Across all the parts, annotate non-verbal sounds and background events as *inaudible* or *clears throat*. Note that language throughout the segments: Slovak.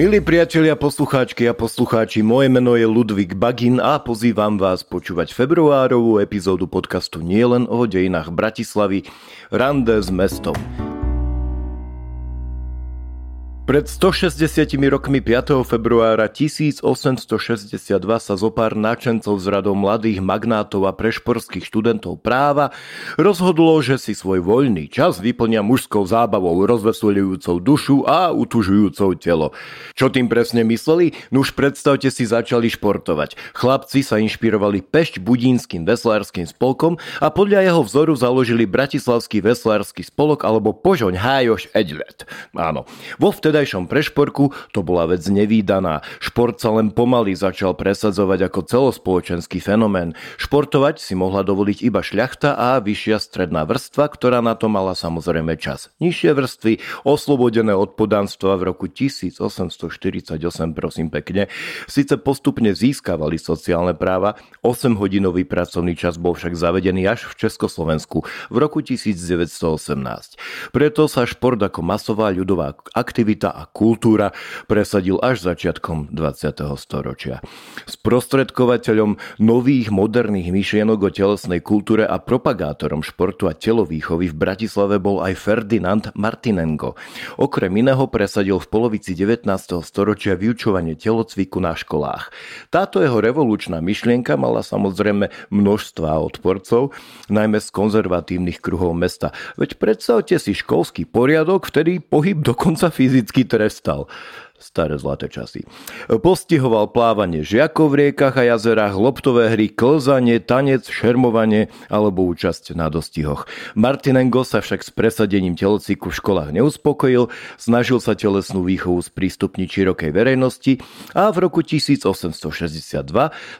Milí priatelia, poslucháčky a poslucháči, moje meno je Ludvík Bagin a pozývam vás počúvať februárovú epizódu podcastu Nielen o dejinách Bratislavy Rande s mestom. Pred 160 rokmi 5. februára 1862 sa zo pár náčencov z radou mladých magnátov a prešporských študentov práva rozhodlo, že si svoj voľný čas vyplnia mužskou zábavou rozveselujúcou dušu a utužujúcou telo. Čo tým presne mysleli? No už predstavte si začali športovať. Chlapci sa inšpirovali Pešť Budínským veslárským spolkom a podľa jeho vzoru založili Bratislavský veslársky spolok alebo Požoň Hájoš Edlet. Áno, vo vtedy vtedajšom prešporku to bola vec nevýdaná. Šport sa len pomaly začal presadzovať ako celospoločenský fenomén. Športovať si mohla dovoliť iba šľachta a vyššia stredná vrstva, ktorá na to mala samozrejme čas. Nižšie vrstvy, oslobodené od podanstva v roku 1848, prosím pekne, síce postupne získavali sociálne práva, 8-hodinový pracovný čas bol však zavedený až v Československu v roku 1918. Preto sa šport ako masová ľudová aktivita a kultúra presadil až začiatkom 20. storočia. Sprostredkovateľom nových moderných myšlienok o telesnej kultúre a propagátorom športu a telovýchovy v Bratislave bol aj Ferdinand Martinengo. Okrem iného presadil v polovici 19. storočia vyučovanie telocviku na školách. Táto jeho revolučná myšlienka mala samozrejme množstva odporcov, najmä z konzervatívnych kruhov mesta. Veď predstavte si školský poriadok, vtedy pohyb dokonca fyzicky vždycky trestal. Staré zlaté časy. Postihoval plávanie žiakov v riekach a jazerách, loptové hry, klzanie, tanec, šermovanie alebo účasť na dostihoch. Martinengo sa však s presadením telocviku v školách neuspokojil, snažil sa telesnú výchovu sprístupniť širokej verejnosti a v roku 1862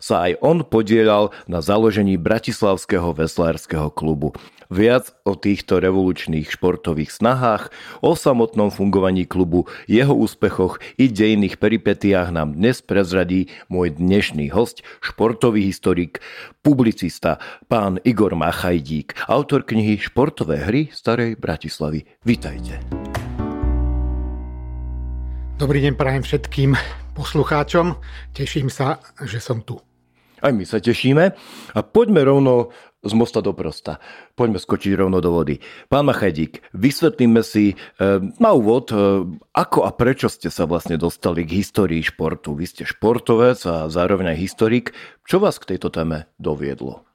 sa aj on podielal na založení Bratislavského veslárskeho klubu. Viac o týchto revolučných športových snahách, o samotnom fungovaní klubu, jeho úspechoch i dejných peripetiách nám dnes prezradí môj dnešný host, športový historik, publicista, pán Igor Machajdík, autor knihy Športové hry starej Bratislavy. Vítajte. Dobrý deň prajem všetkým poslucháčom. Teším sa, že som tu. Aj my sa tešíme. A poďme rovno z mosta do prosta. Poďme skočiť rovno do vody. Pán Machedík, vysvetlíme si e, na úvod, e, ako a prečo ste sa vlastne dostali k histórii športu. Vy ste športovec a zároveň aj historik. Čo vás k tejto téme doviedlo?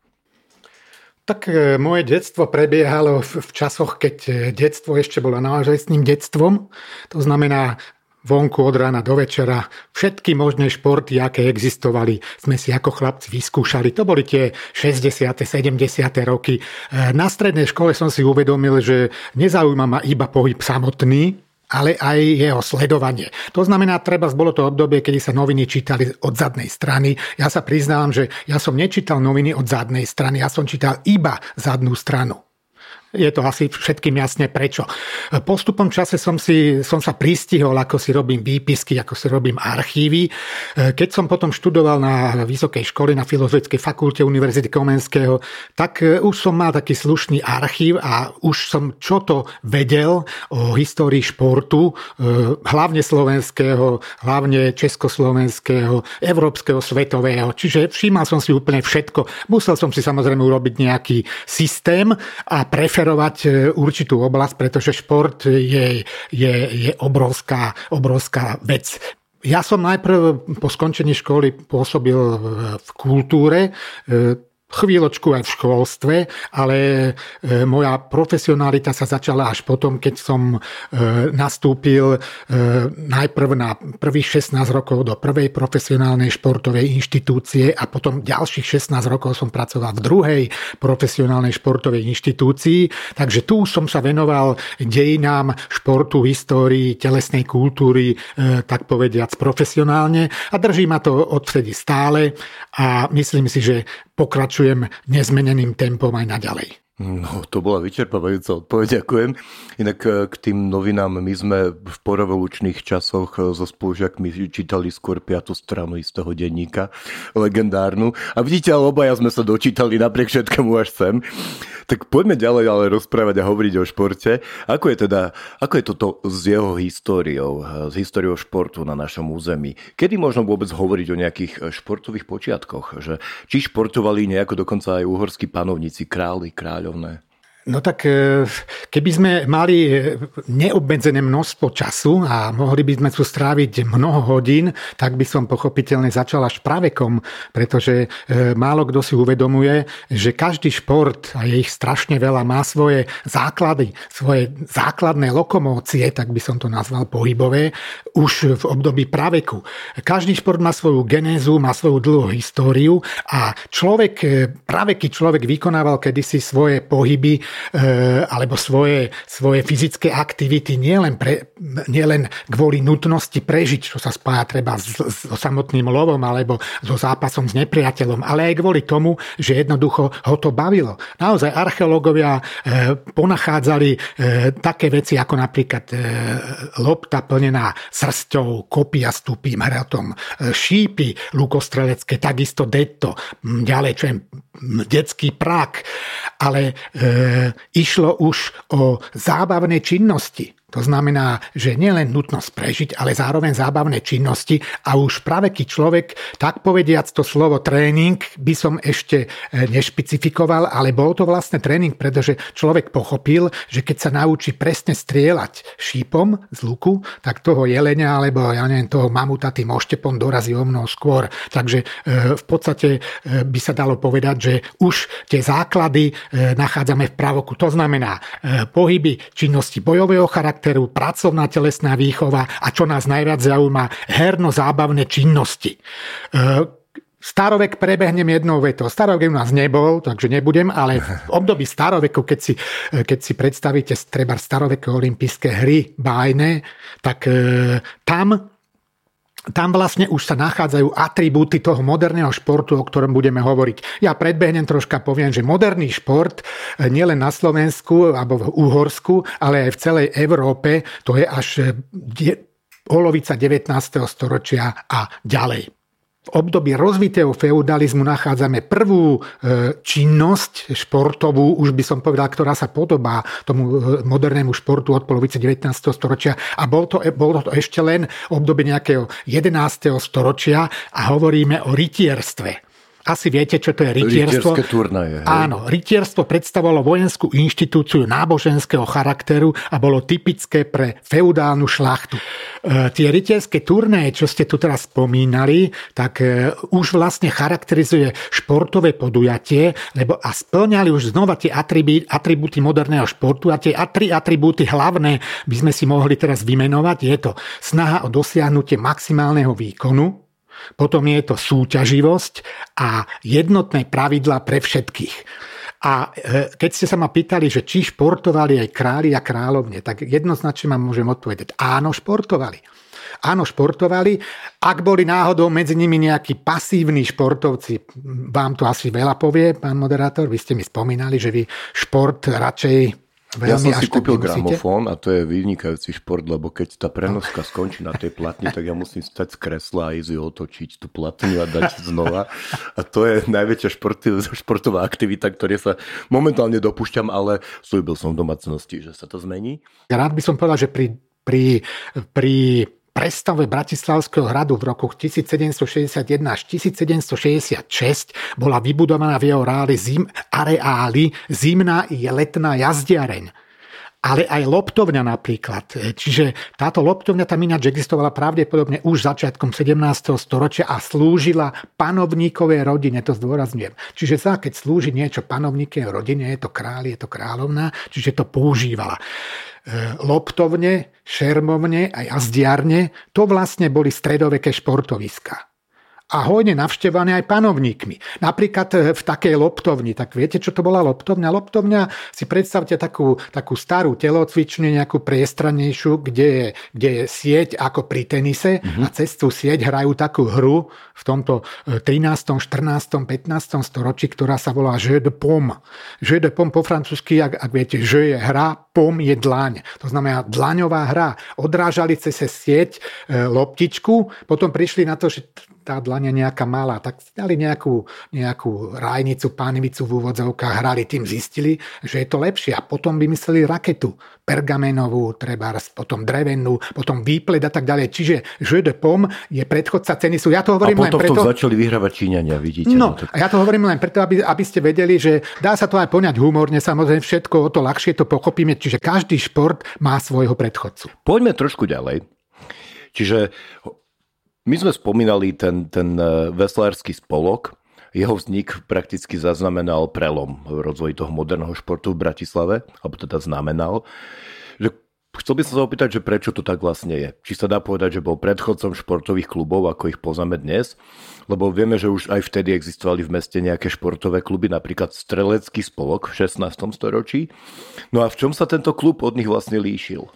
Tak e, moje detstvo prebiehalo v, v časoch, keď detstvo ešte bolo naozajstným detstvom. To znamená, vonku od rána do večera. Všetky možné športy, aké existovali, sme si ako chlapci vyskúšali. To boli tie 60. 70. roky. E, na strednej škole som si uvedomil, že nezaujíma ma iba pohyb samotný, ale aj jeho sledovanie. To znamená, treba bolo to obdobie, kedy sa noviny čítali od zadnej strany. Ja sa priznávam, že ja som nečítal noviny od zadnej strany, ja som čítal iba zadnú stranu je to asi všetkým jasne prečo. Postupom čase som, si, som sa pristihol, ako si robím výpisky, ako si robím archívy. Keď som potom študoval na vysokej škole, na Filozofickej fakulte Univerzity Komenského, tak už som mal taký slušný archív a už som čo to vedel o histórii športu, hlavne slovenského, hlavne československého, európskeho, svetového. Čiže všímal som si úplne všetko. Musel som si samozrejme urobiť nejaký systém a preferovať preferovať e, určitú oblasť, pretože šport je, je, je obrovská, obrovská vec. Ja som najprv po skončení školy pôsobil v kultúre, e, chvíľočku aj v školstve, ale e, moja profesionalita sa začala až potom, keď som e, nastúpil e, najprv na prvých 16 rokov do prvej profesionálnej športovej inštitúcie a potom ďalších 16 rokov som pracoval v druhej profesionálnej športovej inštitúcii. Takže tu som sa venoval dejinám športu, histórii, telesnej kultúry, tak povediac profesionálne a drží ma to odvtedy stále a myslím si, že pokračujem nezmeneným tempom aj naďalej. No, to bola vyčerpávajúca odpoveď, ďakujem. Inak e, k tým novinám, my sme v porevolučných časoch e, so spolužiakmi čítali skôr piatu stranu istého denníka, legendárnu. A vidíte, ale obaja sme sa dočítali napriek všetkému až sem. Tak poďme ďalej ale rozprávať a hovoriť o športe. Ako je teda, ako je toto s jeho históriou, s históriou športu na našom území? Kedy možno vôbec hovoriť o nejakých športových počiatkoch? Že, či športovali nejako dokonca aj uhorskí panovníci, králi, отдаленное. No tak e, keby sme mali neobmedzené množstvo času a mohli by sme tu stráviť mnoho hodín, tak by som pochopiteľne začal až pravekom, pretože e, málo kto si uvedomuje, že každý šport, a je ich strašne veľa, má svoje základy, svoje základné lokomócie, tak by som to nazval pohybové, už v období praveku. Každý šport má svoju genézu, má svoju dlhú históriu a človek, e, praveký človek vykonával kedysi svoje pohyby alebo svoje, svoje fyzické aktivity nielen, pre, nielen kvôli nutnosti prežiť, čo sa spája treba so, samotným lovom alebo so zápasom s nepriateľom, ale aj kvôli tomu, že jednoducho ho to bavilo. Naozaj archeológovia eh, ponachádzali eh, také veci ako napríklad lopta plnená srsťou, kopia s tupým hratom, šípy lukostrelecké, takisto detto, ďalej čo je detský prak, ale e, išlo už o zábavné činnosti. To znamená, že nielen nutnosť prežiť, ale zároveň zábavné činnosti a už praveký človek, tak povediac to slovo tréning by som ešte e, nešpecifikoval, ale bol to vlastne tréning, pretože človek pochopil, že keď sa naučí presne strieľať šípom z luku, tak toho jelenia alebo ja neviem, toho mamuta tým oštepom dorazí o mnoho skôr. Takže e, v podstate e, by sa dalo povedať, že už tie základy nachádzame v pravoku. To znamená pohyby činnosti bojového charakteru, charakteru, pracovná telesná výchova a čo nás najviac zaujíma, herno-zábavné činnosti. E, starovek prebehnem jednou vetou. Starovek u nás nebol, takže nebudem, ale v *laughs* období staroveku, keď si, e, keď si predstavíte treba staroveké olympijské hry bájne, tak e, tam tam vlastne už sa nachádzajú atribúty toho moderného športu, o ktorom budeme hovoriť. Ja predbehnem troška, poviem, že moderný šport eh, nielen na Slovensku alebo v Uhorsku, ale aj v celej Európe, to je až eh, polovica 19. storočia a ďalej. V období rozvitého feudalizmu nachádzame prvú e, činnosť športovú, už by som povedal, ktorá sa podobá tomu e, modernému športu od polovice 19. storočia a bol to, bolo to ešte len obdobie nejakého 11. storočia a hovoríme o rytierstve. Asi viete, čo to je rytierstvo. turnaje. Hej? Áno, rytierstvo predstavovalo vojenskú inštitúciu náboženského charakteru a bolo typické pre feudálnu šlachtu. E, tie rytierské turnaje, čo ste tu teraz spomínali, tak e, už vlastne charakterizuje športové podujatie, lebo a splňali už znova tie atribúty, atribúty moderného športu a tie tri atribúty hlavné by sme si mohli teraz vymenovať. Je to snaha o dosiahnutie maximálneho výkonu, potom je to súťaživosť a jednotné pravidla pre všetkých. A e, keď ste sa ma pýtali, že či športovali aj králi a kráľovne, tak jednoznačne vám môžem odpovedať, áno, športovali. Áno, športovali. Ak boli náhodou medzi nimi nejakí pasívni športovci, vám to asi veľa povie, pán moderátor, vy ste mi spomínali, že vy šport radšej ja som si kúpil gramofón a to je vynikajúci šport, lebo keď tá prenoska skončí na tej platni, tak ja musím stať z kresla a ísť otočiť tú platňu a dať znova. A to je najväčšia športová aktivita, ktoré sa momentálne dopúšťam, ale slúbil som v domácnosti, že sa to zmení. Rád by som povedal, že pri, pri, pri prestave Bratislavského hradu v rokoch 1761 až 1766 bola vybudovaná v jeho reáli areáli zimná i letná jazdiareň ale aj loptovňa napríklad. Čiže táto loptovňa tam ináč existovala pravdepodobne už začiatkom 17. storočia a slúžila panovníkovej rodine, to zdôrazňujem. Čiže za keď slúži niečo panovníkovej rodine, je to kráľ, je to kráľovná, čiže to používala. E, loptovne, šermovne a jazdiarne, to vlastne boli stredoveké športoviska. A hojne navštevané aj panovníkmi. Napríklad e, v takej loptovni. Tak viete, čo to bola loptovňa? Loptovňa si predstavte takú, takú starú telocvičňu, nejakú priestranejšiu, kde je, kde je sieť ako pri tenise mm-hmm. a cez tú sieť hrajú takú hru v tomto 13., 14., 15. storočí, ktorá sa volá Jeu de pomme. Jeu de pomme po francúzsky, ak, ak viete, že je hra, pom je dlaň. To znamená dlaňová hra. Odrážali cez sieť e, loptičku, potom prišli na to, že tá dlaňa nejaká malá, tak dali nejakú, nejakú rájnicu, pánivicu v úvodzovkách, hrali, tým zistili, že je to lepšie. A potom vymysleli raketu, pergamenovú, treba potom drevenú, potom výpled a tak ďalej. Čiže jeu de pomme je predchodca tenisu. Ja to hovorím a potom len preto... začali vyhrávať Číňania, vidíte. No, no a ja to hovorím len preto, aby, aby ste vedeli, že dá sa to aj poňať humorne, samozrejme všetko o to ľahšie to pochopíme, čiže každý šport má svojho predchodcu. Poďme trošku ďalej. Čiže my sme spomínali ten, ten e, veslársky spolok. Jeho vznik prakticky zaznamenal prelom v rozvoji toho moderného športu v Bratislave, alebo teda znamenal. Že chcel by som sa opýtať, že prečo to tak vlastne je. Či sa dá povedať, že bol predchodcom športových klubov, ako ich poznáme dnes, lebo vieme, že už aj vtedy existovali v meste nejaké športové kluby, napríklad Strelecký spolok v 16. storočí. No a v čom sa tento klub od nich vlastne líšil?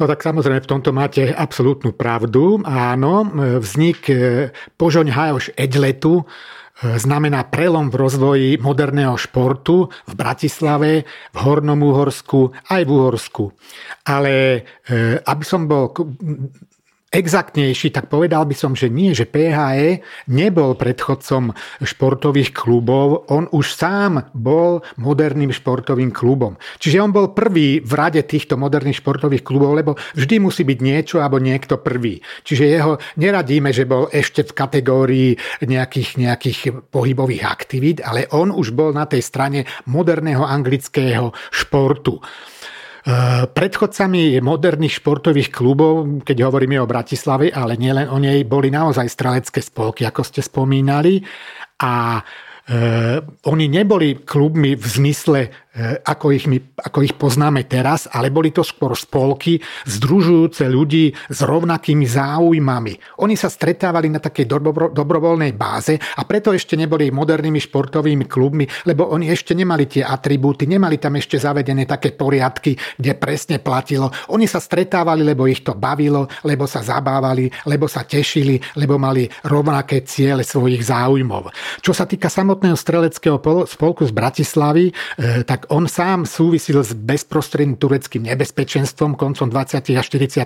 No tak samozrejme v tomto máte absolútnu pravdu. Áno, vznik e, Požoň Hajoš Edletu e, znamená prelom v rozvoji moderného športu v Bratislave, v Hornom Úhorsku, aj v Úhorsku. Ale e, aby som bol exaktnejší, tak povedal by som, že nie, že PHE nebol predchodcom športových klubov, on už sám bol moderným športovým klubom. Čiže on bol prvý v rade týchto moderných športových klubov, lebo vždy musí byť niečo alebo niekto prvý. Čiže jeho neradíme, že bol ešte v kategórii nejakých, nejakých pohybových aktivít, ale on už bol na tej strane moderného anglického športu. Eh, predchodcami moderných športových klubov, keď hovoríme o Bratislave, ale nielen o nej, boli naozaj strelecké spolky, ako ste spomínali. A e, oni neboli klubmi v zmysle ako ich, my, ako ich poznáme teraz, ale boli to skôr spolky združujúce ľudí s rovnakými záujmami. Oni sa stretávali na takej dobro, dobrovoľnej báze a preto ešte neboli modernými športovými klubmi, lebo oni ešte nemali tie atribúty, nemali tam ešte zavedené také poriadky, kde presne platilo. Oni sa stretávali, lebo ich to bavilo, lebo sa zabávali, lebo sa tešili, lebo mali rovnaké ciele svojich záujmov. Čo sa týka samotného streleckého spolku z Bratislavy, eh, tak tak on sám súvisil s bezprostredným tureckým nebezpečenstvom koncom 20. a 40.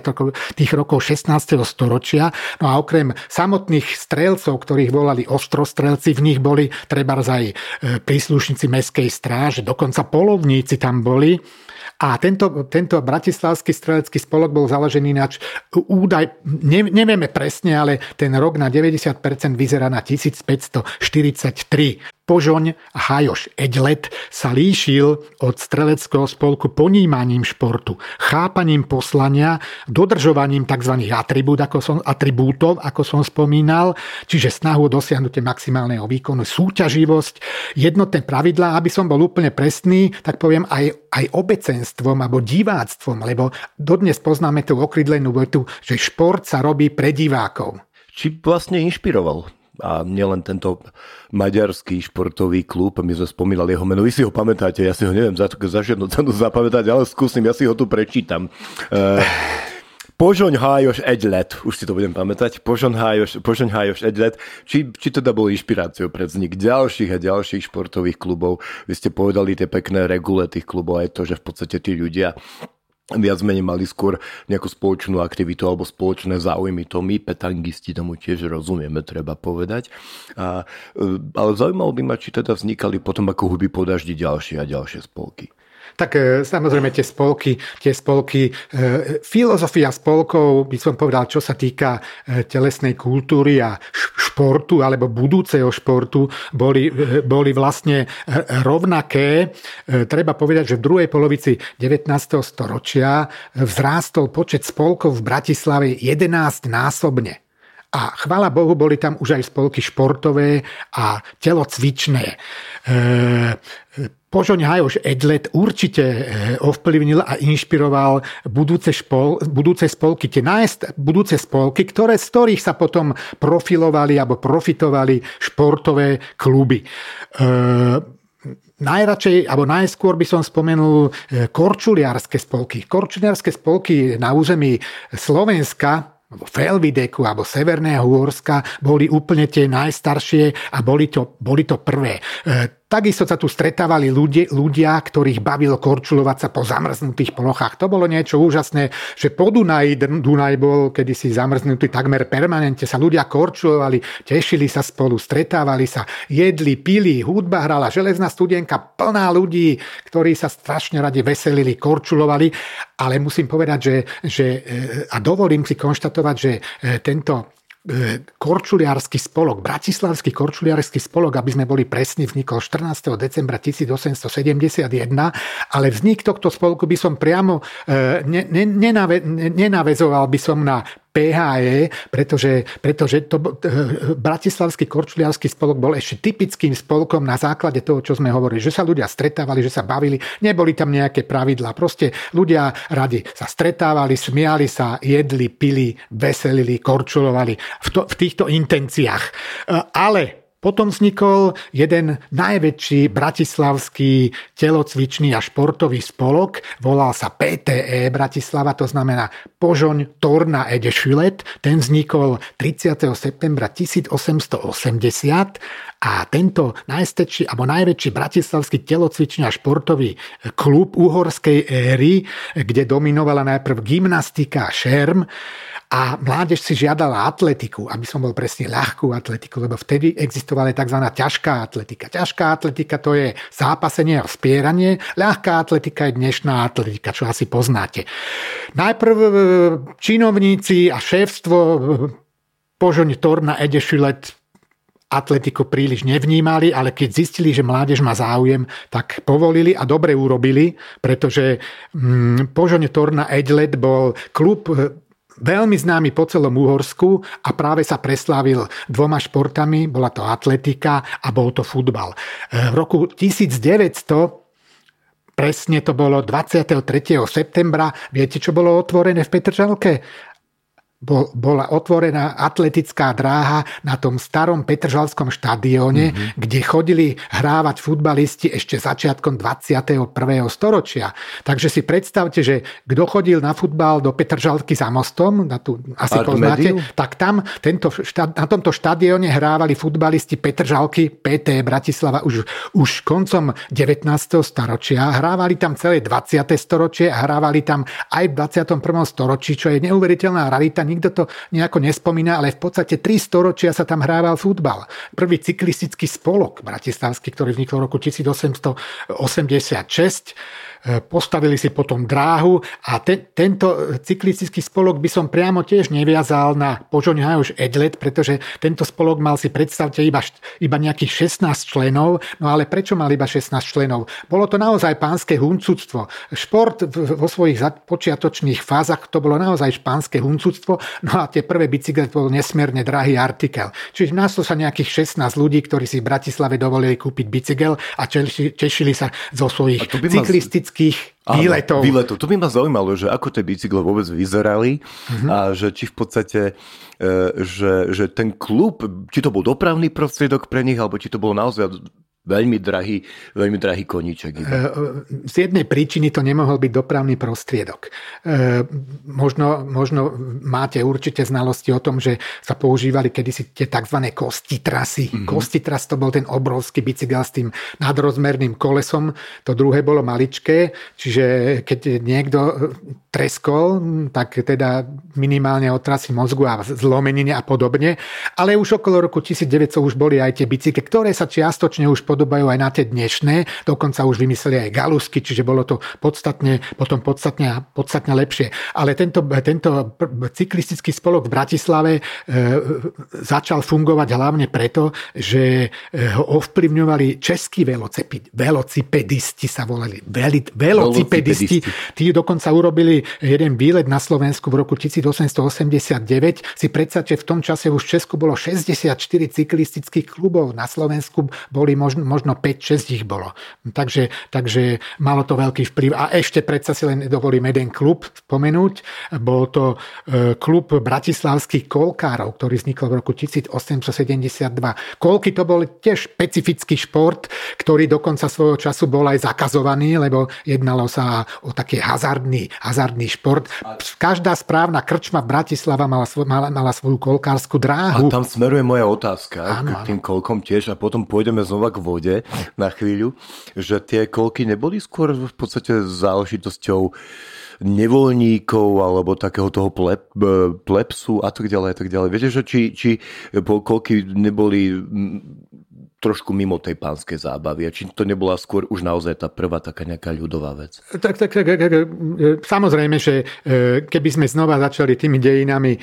tých rokov 16. storočia. No a okrem samotných strelcov, ktorých volali ostrostrelci, v nich boli treba aj e, príslušníci meskej stráže, dokonca polovníci tam boli. A tento, tento bratislavský strelecký spolok bol založený nač údaj, ne, nevieme presne, ale ten rok na 90% vyzerá na 1543. Požoň Hajoš Edlet sa líšil od streleckého spolku ponímaním športu, chápaním poslania, dodržovaním tzv. Atribút, ako som, atribútov, ako som spomínal, čiže snahu o dosiahnutie maximálneho výkonu, súťaživosť, jednotné pravidlá, aby som bol úplne presný, tak poviem aj, aj obecenstvom alebo diváctvom, lebo dodnes poznáme tú okrydlenú vetu, že šport sa robí pre divákov. Či vlastne inšpiroval a nielen tento maďarský športový klub, my sme spomínali jeho meno, vy si ho pamätáte, ja si ho neviem za, za žiadnu cenu zapamätať, ale skúsim, ja si ho tu prečítam. Uh, Požoň Hájoš Edlet, už si to budem pamätať, Požoň Hájoš Edlet, či, či teda bol inšpiráciou pre vznik ďalších a ďalších športových klubov. Vy ste povedali tie pekné regule tých klubov, aj to, že v podstate tí ľudia viac menej mali skôr nejakú spoločnú aktivitu alebo spoločné záujmy. To my, petangisti, tomu tiež rozumieme, treba povedať. A, e, ale zaujímalo by ma, či teda vznikali potom ako huby po ďalšie a ďalšie spolky tak e, samozrejme tie spolky, tie spolky, e, filozofia spolkov, by som povedal, čo sa týka e, telesnej kultúry a športu alebo budúceho športu, boli, boli vlastne rovnaké. Treba povedať, že v druhej polovici 19. storočia vzrástol počet spolkov v Bratislave 11 násobne. A chvála Bohu, boli tam už aj spolky športové a telocvičné. E, Požoň Hajoš Edlet určite e, ovplyvnil a inšpiroval budúce, špol, budúce spolky, tie nájsť, budúce spolky, ktoré, z ktorých sa potom profilovali alebo profitovali športové kluby. E, Najradšej, alebo najskôr by som spomenul korčuliarské spolky. Korčuliarské spolky na území Slovenska Felvideku alebo Severného Hôrska boli úplne tie najstaršie a boli to, boli to prvé. Takisto sa tu stretávali ľudia, ľudia, ktorých bavilo korčulovať sa po zamrznutých plochách. To bolo niečo úžasné, že po Dunaji, Dunaj bol kedysi zamrznutý takmer permanente, sa ľudia korčulovali, tešili sa spolu, stretávali sa, jedli, pili, hudba hrala, železná studienka plná ľudí, ktorí sa strašne radi veselili, korčulovali, ale musím povedať, že, že e, a dovolím si konštatovať, že e, tento E, korčuliarský spolok, Bratislavský korčuliarský spolok, aby sme boli presní, vznikol 14. decembra 1871, ale vznik tohto spolku by som priamo e, nenavezoval by som na PHE, pretože, pretože to, Bratislavský korčuliarský spolok bol ešte typickým spolkom na základe toho, čo sme hovorili, že sa ľudia stretávali, že sa bavili, neboli tam nejaké pravidlá, proste ľudia radi sa stretávali, smiali sa, jedli, pili, veselili, korčulovali v, to, v týchto intenciách. Eh, ale potom vznikol jeden najväčší bratislavský telocvičný a športový spolok, volal sa PTE Bratislava, to znamená Požoň Torna Edešvilet. Ten vznikol 30. septembra 1880 a tento najstečší alebo najväčší bratislavský telocvičný a športový klub uhorskej éry, kde dominovala najprv gymnastika a šerm, a mládež si žiadala atletiku, aby som bol presne ľahkú atletiku, lebo vtedy existovala tzv. ťažká atletika. Ťažká atletika to je zápasenie a spieranie, ľahká atletika je dnešná atletika, čo asi poznáte. Najprv e, činovníci a šéfstvo e, Požoň Torna Edešilet atletiku príliš nevnímali, ale keď zistili, že mládež má záujem, tak povolili a dobre urobili, pretože mm, Požoň Torna Edlet bol klub e, veľmi známy po celom Úhorsku a práve sa preslávil dvoma športami, bola to atletika a bol to futbal. E, v roku 1900 Presne to bolo 23. septembra. Viete, čo bolo otvorené v Petržalke? Bol, bola otvorená atletická dráha na tom starom Petržalskom štadióne, mm-hmm. kde chodili hrávať futbalisti ešte začiatkom 21. storočia. Takže si predstavte, že kto chodil na futbal do Petržalky za mostom, na tú, asi Art poznáte, Mediu? tak tam tento, na tomto štadióne hrávali futbalisti Petržalky PT Bratislava už, už koncom 19. storočia. Hrávali tam celé 20. storočie a hrávali tam aj v 21. storočí, čo je neuveriteľná rarita nikto to nejako nespomína, ale v podstate tri storočia sa tam hrával futbal. Prvý cyklistický spolok bratislavský, ktorý vznikol v roku 1886, E, postavili si potom dráhu a te, tento cyklistický spolok by som priamo tiež neviazal na Požoň už Edlet, pretože tento spolok mal si predstavte iba, iba nejakých 16 členov, no ale prečo mal iba 16 členov? Bolo to naozaj pánske huncúctvo. Šport vo svojich počiatočných fázach to bolo naozaj špánske huncúctvo, no a tie prvé bicykle to bol nesmierne drahý artikel. Čiže nás sa nejakých 16 ľudí, ktorí si v Bratislave dovolili kúpiť bicykel a tešili sa zo svojich cyklistických turistických výletov. Áno, výletov. To by ma zaujímalo, že ako tie bicykle vôbec vyzerali uh-huh. a že či v podstate, e, že, že ten klub, či to bol dopravný prostriedok pre nich, alebo či to bolo naozaj veľmi drahý, veľmi drahý koníček. Iba. E, z jednej príčiny to nemohol byť dopravný prostriedok. E, možno, možno máte určite znalosti o tom, že sa používali kedysi tie tzv. kostitrasy. Mm-hmm. Kostitras to bol ten obrovský bicykel s tým nadrozmerným kolesom. To druhé bolo maličké, čiže keď niekto treskol, tak teda minimálne otrasy mozgu a zlomeniny a podobne. Ale už okolo roku 1900 už boli aj tie bicykle, ktoré sa čiastočne už pod napodobajú aj na tie dnešné. Dokonca už vymysleli aj galusky, čiže bolo to podstatne, potom podstatne, podstatne lepšie. Ale tento, tento cyklistický spolok v Bratislave e, začal fungovať hlavne preto, že ho ovplyvňovali českí velocipedisti sa volali. Veli, velocipedisti. Tí dokonca urobili jeden výlet na Slovensku v roku 1889. Si predstavte, v tom čase už v Česku bolo 64 cyklistických klubov. Na Slovensku boli možno, možno 5-6 ich bolo. Takže, takže malo to veľký vplyv. A ešte predsa si len dovolím jeden klub spomenúť. Bol to e, klub bratislavských kolkárov, ktorý vznikol v roku 1872. Kolky to bol tiež špecifický šport, ktorý dokonca svojho času bol aj zakazovaný, lebo jednalo sa o taký hazardný, hazardný šport. Každá správna krčma Bratislava mala, svoj, mala, mala svoju kolkárskú dráhu. A tam smeruje moja otázka áno, k tým kolkom tiež a potom pôjdeme znova k vode na chvíľu, že tie kolky neboli skôr v podstate záležitosťou nevoľníkov alebo takého toho pleb, plepsu a tak ďalej a tak ďalej. Viete, že či, či kolky neboli trošku mimo tej pánskej zábavy. A či to nebola skôr už naozaj tá prvá taká nejaká ľudová vec? Tak, tak, tak, tak samozrejme, že e, keby sme znova začali tými dejinami e,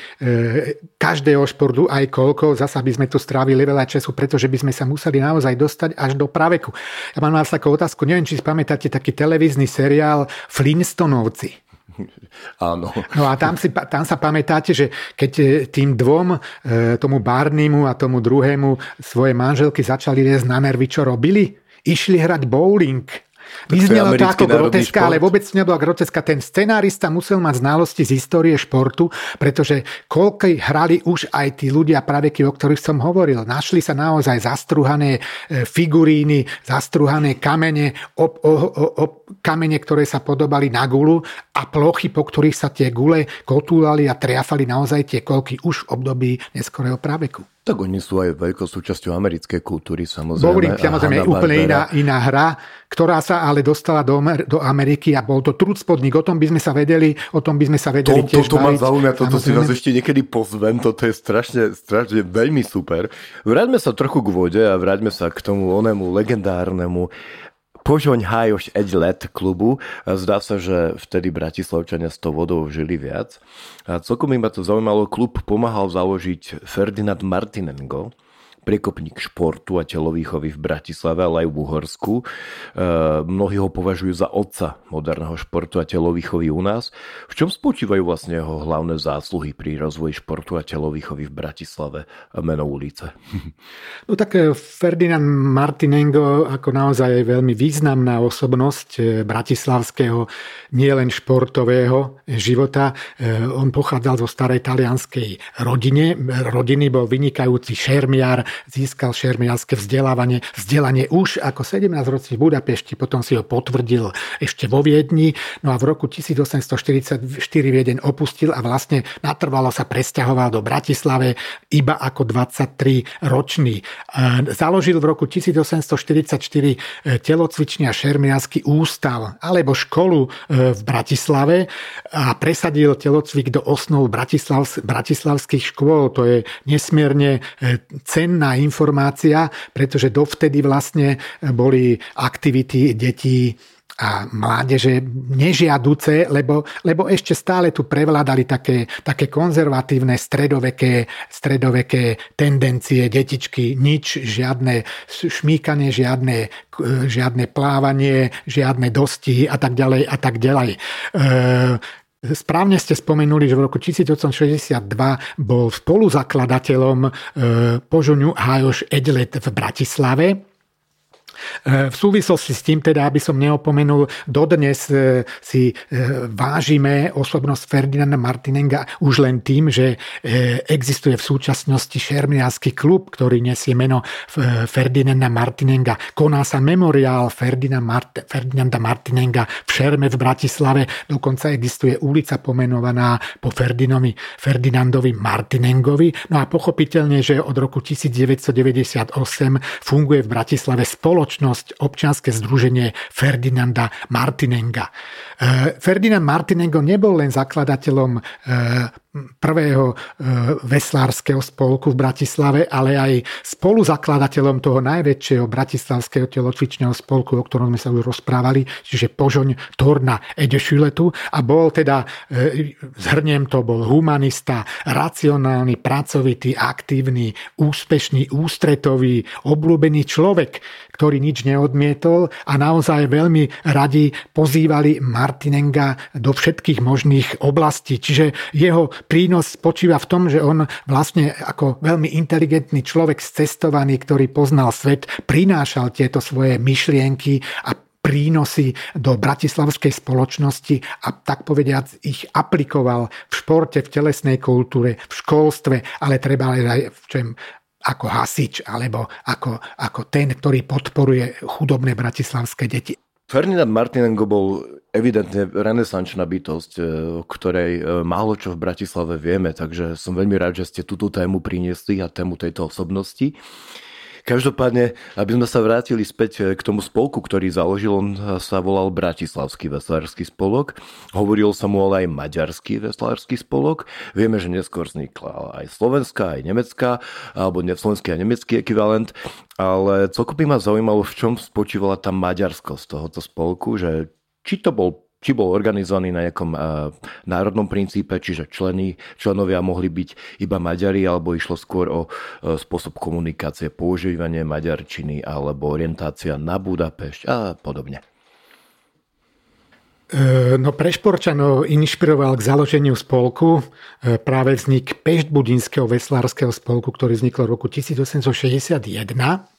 každého športu aj koľko, zasa by sme tu strávili veľa času, pretože by sme sa museli naozaj dostať až do praveku. Ja mám vás takú otázku, neviem, či si pamätáte taký televízny seriál Flintstonovci. *laughs* Áno. No a tam, si, tam sa pamätáte, že keď e, tým dvom, e, tomu Barnimu a tomu druhému svoje manželky začali viesť na nervy, čo robili? Išli hrať bowling. Vyznelo to ako groteska, ale vôbec nebola groteska. Ten scenárista musel mať znalosti z histórie športu, pretože koľko hrali už aj tí ľudia praveky, o ktorých som hovoril. Našli sa naozaj zastruhané e, figuríny, zastruhané kamene, op, o, o, o, kamene, ktoré sa podobali na gulu a plochy, po ktorých sa tie gule kotúlali a triafali naozaj tie kolky už v období neskorého praveku. Tak oni sú aj veľkou súčasťou americkej kultúry, samozrejme. Bowling, samozrejme, je úplne iná, iná hra, ktorá sa ale dostala do, do Ameriky a bol to trúcpodník. O tom by sme sa vedeli, o tom by sme sa vedeli to, tiež Toto ma zaujíma, toto si vás ešte niekedy pozvem, toto je strašne, strašne veľmi super. Vráťme sa trochu k vode a vráťme sa k tomu onému legendárnemu Požoň Hajoš Edlet klubu. Zdá sa, že vtedy Bratislavčania s tou vodou žili viac. A celkom ma to zaujímalo, klub pomáhal založiť Ferdinand Martinengo, priekopník športu a telovýchovy v Bratislave, ale aj v Uhorsku. E, mnohí ho považujú za otca moderného športu a telovýchovy u nás. V čom spočívajú vlastne jeho hlavné zásluhy pri rozvoji športu a telovýchovy v Bratislave a meno ulice? *laughs* No tak e, Ferdinand Martinengo ako naozaj veľmi významná osobnosť e, bratislavského nielen športového života. E, on pochádzal zo starej talianskej rodine. Rodiny bol vynikajúci šermiar, získal šermiarské vzdelávanie, vzdelanie už ako 17-ročný v Budapešti, potom si ho potvrdil ešte vo Viedni, no a v roku 1844 Viedeň opustil a vlastne natrvalo sa presťahoval do Bratislave iba ako 23 ročný. Založil v roku 1844 e, telocvičný a šermiarsky ústav alebo školu e, v Bratislave a presadil telocvik do osnov bratislavských škôl. To je nesmierne e, cenná cenná informácia, pretože dovtedy vlastne boli aktivity detí a mládeže nežiaduce, lebo, lebo ešte stále tu prevládali také, také konzervatívne stredoveké, stredoveké tendencie, detičky, nič, žiadne šmíkanie, žiadne, žiadne plávanie, žiadne dostihy a tak ďalej a tak ďalej. E, Správne ste spomenuli, že v roku 1862 bol spoluzakladateľom e, požuňu Hajoš Edlet v Bratislave v súvislosti s tým teda, aby som neopomenul, dodnes e, si e, vážime osobnosť Ferdinanda Martinenga už len tým, že existuje v súčasnosti šermiársky klub, ktorý nesie meno Ferdinanda Martinenga. Koná sa memoriál Ferdinanda Martinenga v Šerme v Bratislave. Dokonca existuje ulica pomenovaná po Ferdinovi, Ferdinandovi Martinengovi. No a pochopiteľne, že od roku 1998 funguje v Bratislave spoločnosť spoločnosť, občianske združenie Ferdinanda Martinenga. E, Ferdinand Martinengo nebol len zakladateľom e, prvého e, veslárskeho spolku v Bratislave, ale aj spoluzakladateľom toho najväčšieho bratislavského telocvičného spolku, o ktorom sme sa už rozprávali, čiže Požoň Torna Edešuletu a bol teda, zhrniem to, bol humanista, racionálny, pracovitý, aktívny, úspešný, ústretový, obľúbený človek, ktorý nič neodmietol a naozaj veľmi radi pozývali Martinenga do všetkých možných oblastí. Čiže jeho prínos spočíva v tom, že on vlastne ako veľmi inteligentný človek cestovaný, ktorý poznal svet, prinášal tieto svoje myšlienky a prínosy do bratislavskej spoločnosti a tak povediac ich aplikoval v športe, v telesnej kultúre, v školstve, ale treba aj v čem ako hasič alebo ako, ako ten, ktorý podporuje chudobné bratislavské deti. Ferdinand Martinengo bol evidentne renesančná bytosť, e, o ktorej e, málo čo v Bratislave vieme, takže som veľmi rád, že ste túto tému priniesli a tému tejto osobnosti. Každopádne, aby sme sa vrátili späť eh, k tomu spolku, ktorý založil, on sa volal Bratislavský veslársky spolok. Hovoril sa mu ale aj Maďarský veslársky spolok. Vieme, že neskôr vznikla aj slovenská, aj nemecká, alebo slovenský a nemecký ekvivalent. Ale celkom by ma zaujímalo, v čom spočívala tá maďarskosť tohoto spolku, že či to bol či bol organizovaný na nejakom uh, národnom princípe, čiže členy, členovia mohli byť iba Maďari, alebo išlo skôr o uh, spôsob komunikácie, používanie maďarčiny alebo orientácia na Budapešť a podobne. E, no pre inšpiroval k založeniu spolku práve vznik Peštbudinského veslárskeho spolku, ktorý vznikol v roku 1861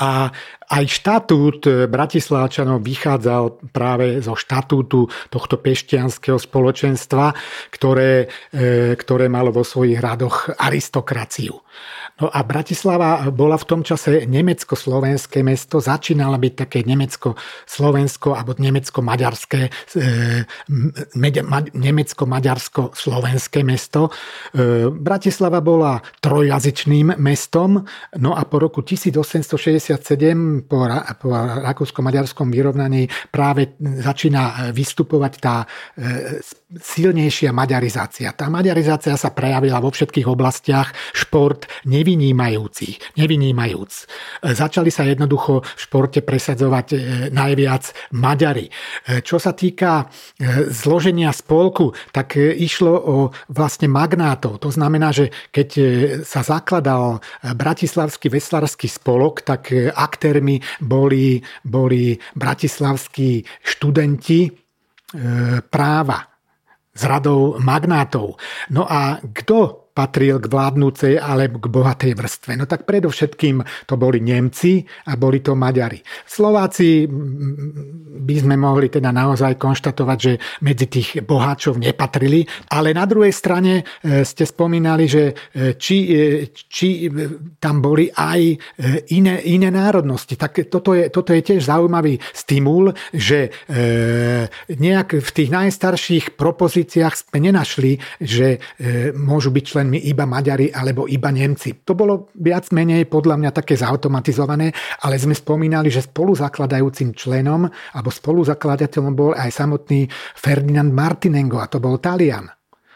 a aj štatút e, Bratislavčanov vychádzal práve zo štatútu tohto peštianského spoločenstva, ktoré, e, ktoré malo vo svojich radoch aristokraciu. No a Bratislava bola v tom čase nemecko-slovenské mesto, začínala byť také nemecko-slovensko alebo nemecko-maďarské, e, nemecko-maďarsko-slovenské mesto. E, Bratislava bola trojjazyčným mestom, no a po roku 1867 po, po rakúsko-maďarskom vyrovnaní práve začína vystupovať tá e, silnejšia maďarizácia. Tá maďarizácia sa prejavila vo všetkých oblastiach, šport, nevynímajúcich, nevynímajúc. E, začali sa jednoducho v športe presadzovať e, najviac Maďari. E, čo sa týka zloženia spolku, tak išlo o vlastne magnátov. To znamená, že keď sa zakladal Bratislavský veslársky spolok, tak aktérmi boli, boli bratislavskí študenti práva z radou magnátov. No a kto patril k vládnúcej alebo k bohatej vrstve. No tak predovšetkým to boli Nemci a boli to Maďari. Slováci by sme mohli teda naozaj konštatovať, že medzi tých boháčov nepatrili, ale na druhej strane e, ste spomínali, že e, či, e, či tam boli aj iné, iné národnosti. Tak toto je, toto je tiež zaujímavý stimul, že nejak v tých najstarších propozíciách sme nenašli, že môžu byť člen členmi iba Maďari alebo iba Nemci. To bolo viac menej podľa mňa také zautomatizované, ale sme spomínali, že spoluzakladajúcim členom alebo spoluzakladateľom bol aj samotný Ferdinand Martinengo a to bol Talian.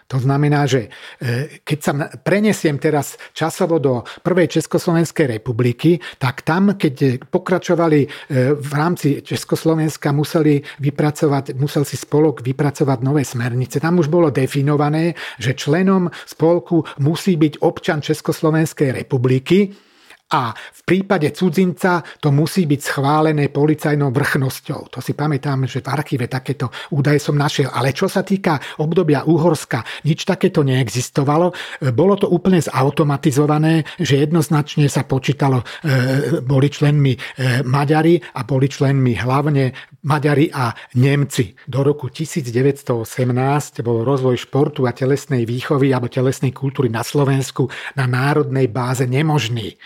To znamená, že e, keď sa prenesiem teraz časovo do prvej Československej republiky, tak tam, keď pokračovali e, v rámci Československa, museli vypracovať, musel si spolok vypracovať nové smernice. Tam už bolo definované, že členom spolku musí byť občan Československej republiky, a v prípade cudzinca to musí byť schválené policajnou vrchnosťou. To si pamätám, že v archíve takéto údaje som našiel. Ale čo sa týka obdobia Uhorska, nič takéto neexistovalo. Bolo to úplne zautomatizované, že jednoznačne sa počítalo, e, boli členmi e, Maďari a boli členmi hlavne Maďari a Nemci. Do roku 1918 bol rozvoj športu a telesnej výchovy alebo telesnej kultúry na Slovensku na národnej báze nemožný.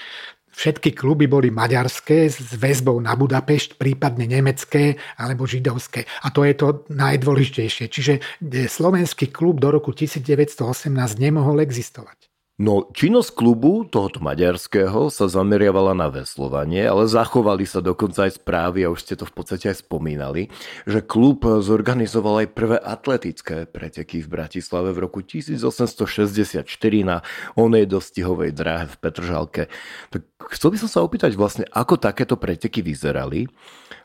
Všetky kluby boli maďarské s väzbou na Budapešť, prípadne nemecké alebo židovské. A to je to najdôležitejšie. Čiže e, slovenský klub do roku 1918 nemohol existovať. No, činnosť klubu tohoto maďarského sa zameriavala na veslovanie, ale zachovali sa dokonca aj správy, a už ste to v podstate aj spomínali, že klub zorganizoval aj prvé atletické preteky v Bratislave v roku 1864 na onej dostihovej dráhe v Petržalke. Tak chcel by som sa opýtať vlastne, ako takéto preteky vyzerali,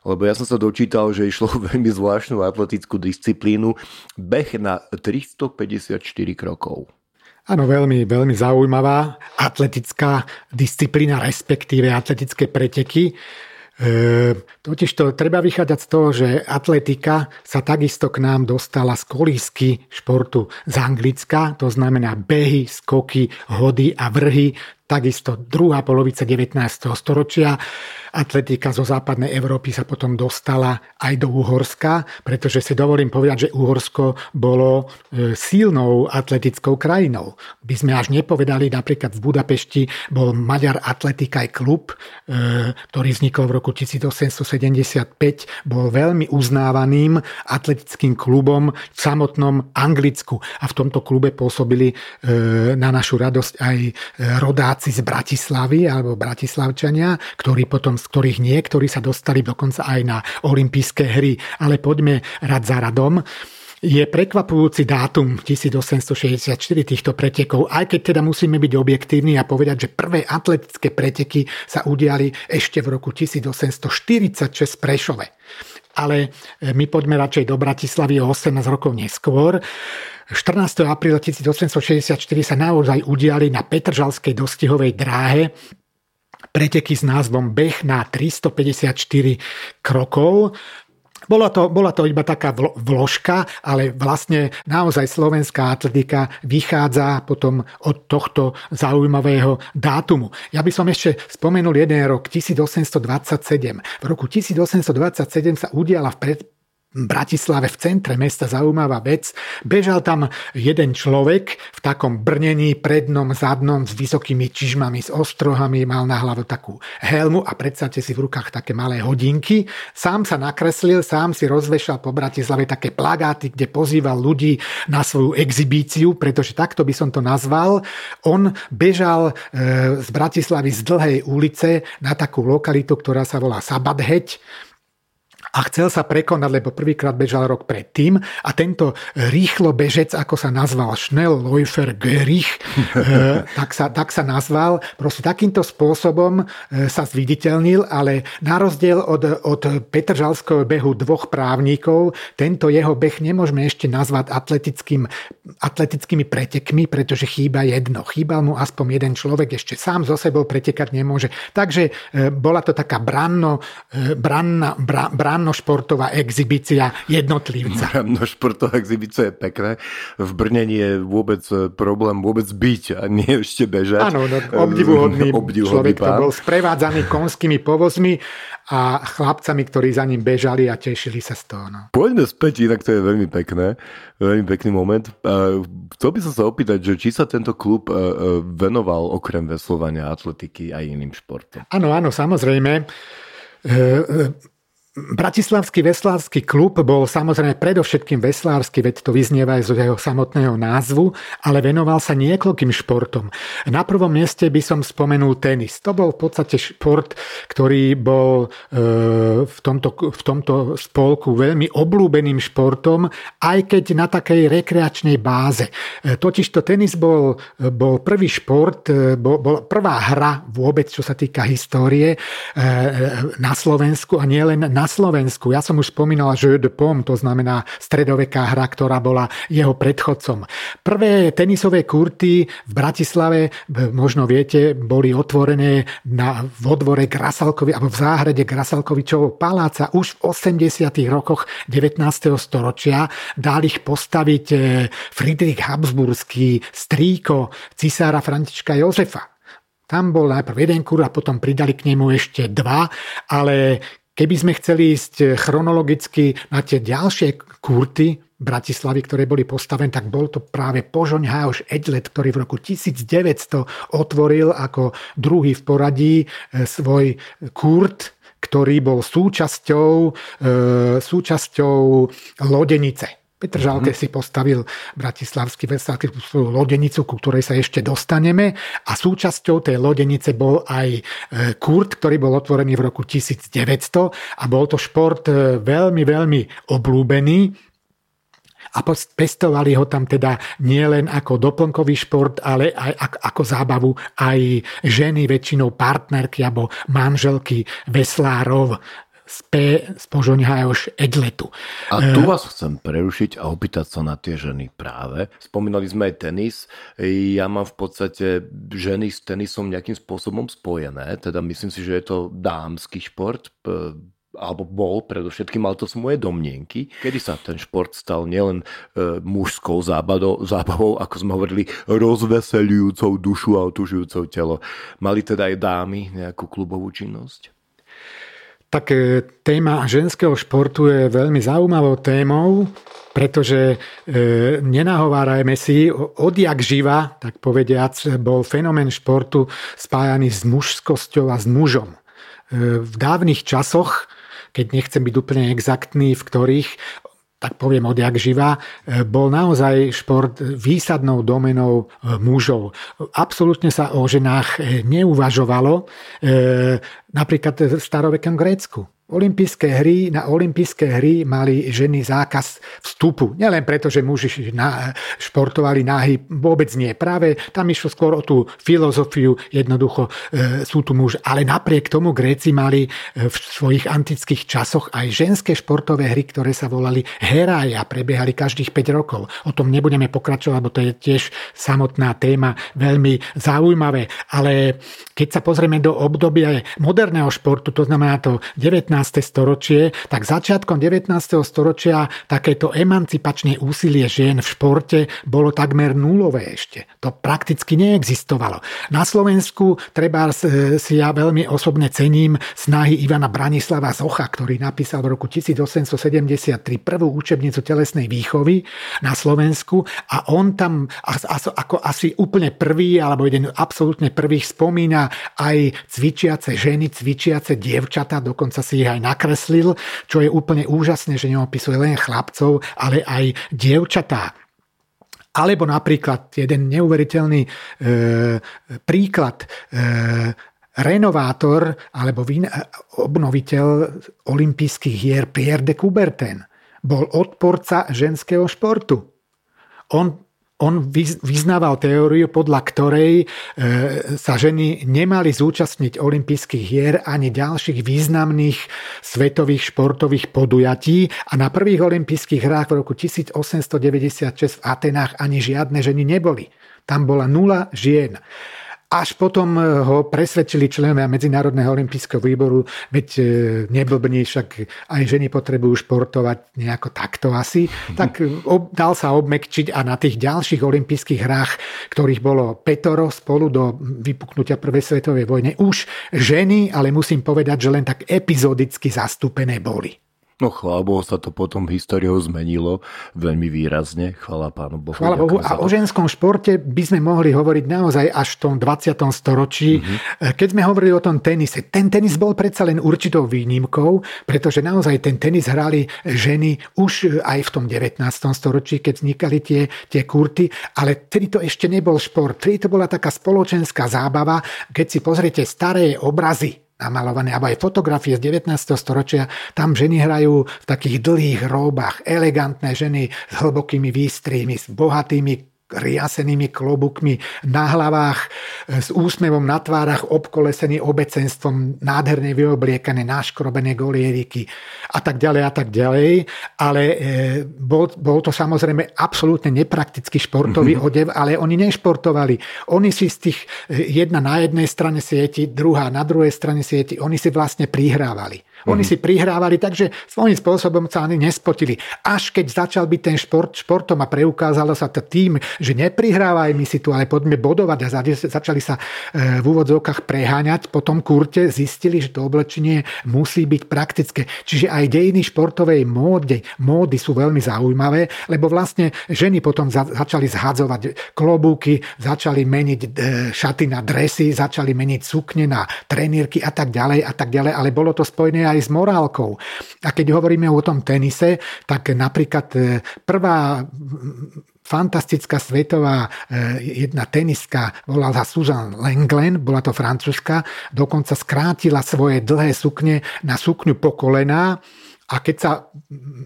lebo ja som sa dočítal, že išlo *laughs* veľmi zvláštnu atletickú disciplínu beh na 354 krokov. Áno, veľmi, veľmi zaujímavá atletická disciplína, respektíve atletické preteky. E, totiž to treba vychádzať z toho, že atletika sa takisto k nám dostala z kolísky športu z Anglicka, to znamená behy, skoky, hody a vrhy, takisto druhá polovica 19. storočia. Atletika zo západnej Európy sa potom dostala aj do Uhorska, pretože si dovolím povedať, že Uhorsko bolo e, silnou atletickou krajinou. By sme až nepovedali, napríklad v Budapešti bol Maďar Atletika aj klub, e, ktorý vznikol v roku 1875, bol veľmi uznávaným atletickým klubom v samotnom Anglicku. A v tomto klube pôsobili e, na našu radosť aj rodáci z Bratislavy alebo Bratislavčania, ktorí potom z ktorých niektorí sa dostali dokonca aj na olympijské hry. Ale poďme rad za radom je prekvapujúci dátum 1864 týchto pretekov, aj keď teda musíme byť objektívni a povedať, že prvé atletické preteky sa udiali ešte v roku 1846 v Prešove. Ale my poďme radšej do Bratislavy o 18 rokov neskôr. 14. apríla 1864 sa naozaj udiali na Petržalskej dostihovej dráhe preteky s názvom Beh na 354 krokov. Bola to, bola to iba taká vložka, ale vlastne naozaj slovenská atletika vychádza potom od tohto zaujímavého dátumu. Ja by som ešte spomenul jeden rok, 1827. V roku 1827 sa udiala v pred, Bratislave v centre mesta zaujímavá vec. Bežal tam jeden človek v takom brnení prednom, zadnom s vysokými čižmami, s ostrohami, mal na hlavu takú helmu a predstavte si v rukách také malé hodinky. Sám sa nakreslil, sám si rozvešal po Bratislave také plagáty, kde pozýval ľudí na svoju exibíciu, pretože takto by som to nazval. On bežal e, z Bratislavy z dlhej ulice na takú lokalitu, ktorá sa volá Sabadheď a chcel sa prekonať, lebo prvýkrát bežal rok predtým a tento rýchlo bežec, ako sa nazval Schnellläufer Gerich, *laughs* eh, tak sa, tak sa nazval. Proste takýmto spôsobom eh, sa zviditeľnil, ale na rozdiel od, od Petržalského behu dvoch právnikov, tento jeho beh nemôžeme ešte nazvať atletickým, atletickými pretekmi, pretože chýba jedno. Chýbal mu aspoň jeden človek, ešte sám zo sebou pretekať nemôže. Takže eh, bola to taká branno, branna, bra, branno brannošportová exibícia jednotlivca. *laughs* Brannošportová exibícia je pekné. V Brne nie je vôbec e, problém vôbec byť a nie ešte bežať. Áno, no, obdivuhodný, *laughs* obdivuhodný človek pán. to bol sprevádzaný konskými povozmi a chlapcami, ktorí za ním bežali a tešili sa z toho. No. Poďme späť, inak to je veľmi pekné, veľmi pekný moment. Chcel by som sa opýtať, že či sa tento klub e, e, venoval okrem veslovania atletiky aj iným športom. Áno, áno, samozrejme. Bratislavský veslársky klub bol samozrejme predovšetkým veslársky, veď to vyznieva aj z jeho samotného názvu, ale venoval sa niekoľkým športom. Na prvom mieste by som spomenul tenis. To bol v podstate šport, ktorý bol e, v tomto, v tomto spolku veľmi oblúbeným športom, aj keď na takej rekreačnej báze. E, totižto tenis bol, bol prvý šport, e, bol, bol prvá hra vôbec, čo sa týka histórie na Slovensku a nielen na Slovensku, ja som už spomínal Jeu de Pomme, to znamená stredoveká hra, ktorá bola jeho predchodcom. Prvé tenisové kurty v Bratislave, možno viete, boli otvorené na vodvore Grasalkovi, alebo v záhrade Grasalkovičovho paláca už v 80. rokoch 19. storočia. Dal ich postaviť e, Friedrich Habsburský, strýko cisára Františka Jozefa. Tam bol najprv jeden kur a potom pridali k nemu ešte dva, ale Keby sme chceli ísť eh, chronologicky na tie ďalšie kurty Bratislavy, ktoré boli postavené, tak bol to práve Požoň Háoš Edlet, ktorý v roku 1900 otvoril ako druhý v poradí eh, svoj kurt, ktorý bol súčasťou, eh, súčasťou lodenice Petr Žalke mm-hmm. si postavil bratislavský vesláky svoju lodenicu, ku ktorej sa ešte dostaneme. A súčasťou tej lodenice bol aj e, Kurt, ktorý bol otvorený v roku 1900 a bol to šport e, veľmi, veľmi oblúbený. A pestovali ho tam teda nielen ako doplnkový šport, ale aj ako zábavu aj ženy, väčšinou partnerky alebo manželky veslárov z P. Spožoňhajoš Edletu. A tu eh, vás chcem prerušiť a opýtať sa na tie ženy práve. Spomínali sme aj tenis. Ja mám v podstate ženy s tenisom nejakým spôsobom spojené. Teda myslím si, že je to dámsky šport alebo bol predovšetkým, ale to sú moje domnienky, kedy sa ten šport stal nielen e, mužskou zábavou, zábavou, ako sme hovorili, rozveselujúcou dušu a otužujúcou telo. Mali teda aj dámy nejakú klubovú činnosť? Tak téma ženského športu je veľmi zaujímavou témou, pretože e, nenahovárajme si, odjak živa, tak povediac, bol fenomén športu spájaný s mužskosťou a s mužom. E, v dávnych časoch, keď nechcem byť úplne exaktný, v ktorých tak poviem odjak živa, e, bol naozaj šport výsadnou domenou e, mužov. Absolútne sa o ženách e, neuvažovalo, napríklad v starovekom Grécku. Olympijské hry, na olympijské hry mali ženy zákaz vstupu. Nielen preto, že muži na, športovali náhy, vôbec nie. Práve tam išlo skôr o tú filozofiu, jednoducho e, sú tu muž. Ale napriek tomu Gréci mali e, v svojich antických časoch aj ženské športové hry, ktoré sa volali Heraj a prebiehali každých 5 rokov. O tom nebudeme pokračovať, lebo to je tiež samotná téma, veľmi zaujímavé. Ale keď sa pozrieme do obdobia moderného športu, to znamená to 19 storočie, tak začiatkom 19. storočia takéto emancipačné úsilie žien v športe bolo takmer nulové ešte. To prakticky neexistovalo. Na Slovensku treba si ja veľmi osobne cením snahy Ivana Branislava Zocha, ktorý napísal v roku 1873 prvú učebnicu telesnej výchovy na Slovensku a on tam ako asi úplne prvý alebo jeden absolútne prvých spomína aj cvičiace ženy, cvičiace dievčata, dokonca si ich aj nakreslil, čo je úplne úžasné, že neopisuje len chlapcov, ale aj dievčatá. Alebo napríklad jeden neuveriteľný e, príklad e, renovátor alebo vin, obnoviteľ olympijských hier Pierre de Coubertin bol odporca ženského športu. On on vyznával teóriu, podľa ktorej e, sa ženy nemali zúčastniť olympijských hier ani ďalších významných svetových športových podujatí a na prvých olympijských hrách v roku 1896 v Atenách ani žiadne ženy neboli. Tam bola nula žien. Až potom eh, ho presvedčili členovia Medzinárodného olympijského výboru, veď eh, neblbní, však aj ženy potrebujú športovať nejako takto asi, tak eh, ob, dal sa obmekčiť a na tých ďalších olympijských hrách, ktorých bolo petoro spolu do vypuknutia Prvej svetovej vojny, už ženy, ale musím povedať, že len tak epizodicky zastúpené boli. No chvála Bohu sa to potom históriou zmenilo veľmi výrazne. Chvála Pánu Bohu. Chvála Bohu. A o ženskom športe by sme mohli hovoriť naozaj až v tom 20. storočí. Mm-hmm. Keď sme hovorili o tom tenise, ten tenis bol predsa len určitou výnimkou, pretože naozaj ten tenis hrali ženy už aj v tom 19. storočí, keď vznikali tie, tie kurty, ale tedy to ešte nebol šport. Tedy to bola taká spoločenská zábava. Keď si pozriete staré obrazy namalované, alebo aj fotografie z 19. storočia, tam ženy hrajú v takých dlhých róbach, elegantné ženy s hlbokými výstrihmi, s bohatými riasenými klobukmi na hlavách, e, s úsmevom na tvárach, obkolesený obecenstvom, nádherne vyobliekané, naškrobené golieriky a tak ďalej a tak ďalej. Ale e, bol, bol to samozrejme absolútne nepraktický športový mm-hmm. odev, ale oni nešportovali. Oni si z tých, e, jedna na jednej strane sieti, druhá na druhej strane sieti, oni si vlastne prihrávali. Oni mm. si prihrávali, takže svojím spôsobom sa ani nespotili. Až keď začal byť ten šport športom a preukázalo sa to tým, že neprihrávaj mi si tu, ale poďme bodovať a začali sa e, v úvodzovkách preháňať po tom kurte, zistili, že to oblečenie musí byť praktické. Čiže aj dejiny športovej módy, módy sú veľmi zaujímavé, lebo vlastne ženy potom za, začali zhadzovať klobúky, začali meniť e, šaty na dresy, začali meniť sukne na trenírky a tak ďalej a tak ďalej, ale bolo to spojené aj s morálkou. A keď hovoríme o tom tenise, tak napríklad e, prvá fantastická svetová e, jedna teniska, volala sa Susan Lenglen, bola to francúzska, dokonca skrátila svoje dlhé sukne na sukňu po kolená a keď sa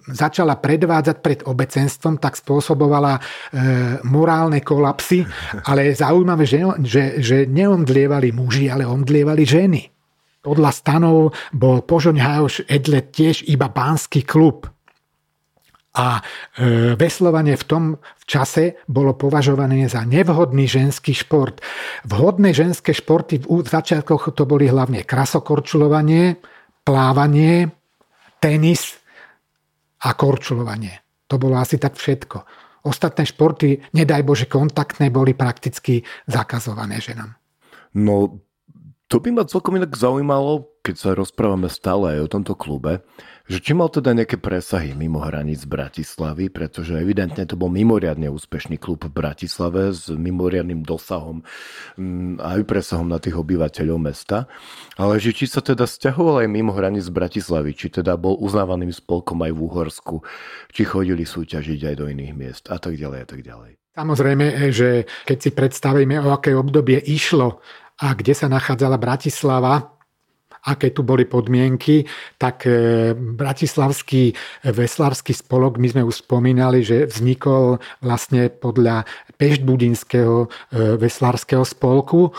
začala predvádzať pred obecenstvom, tak spôsobovala e, morálne kolapsy, *laughs* ale je zaujímavé, že, že, že neomdlievali muži, ale omdlievali ženy. Podľa stanov bol Požoň Hajoš Edlet tiež iba pánsky klub. A e, veslovanie v tom v čase bolo považované za nevhodný ženský šport. Vhodné ženské športy v začiatkoch to boli hlavne krasokorčulovanie, plávanie, tenis a korčulovanie. To bolo asi tak všetko. Ostatné športy, nedaj Bože kontaktné, boli prakticky zakazované ženám. No, to by ma celkom inak zaujímalo, keď sa rozprávame stále aj o tomto klube, že či mal teda nejaké presahy mimo hraníc Bratislavy, pretože evidentne to bol mimoriadne úspešný klub v Bratislave s mimoriadným dosahom mm, aj presahom na tých obyvateľov mesta, ale že či sa teda stiahoval aj mimo hraníc Bratislavy, či teda bol uznávaným spolkom aj v Uhorsku, či chodili súťažiť aj do iných miest a tak ďalej a tak ďalej. Samozrejme, že keď si predstavíme, o aké obdobie išlo a kde sa nachádzala Bratislava, aké tu boli podmienky, tak e, Bratislavský veslavský spolok, my sme už spomínali, že vznikol vlastne podľa Peštbudinského e, veslárskeho spolku,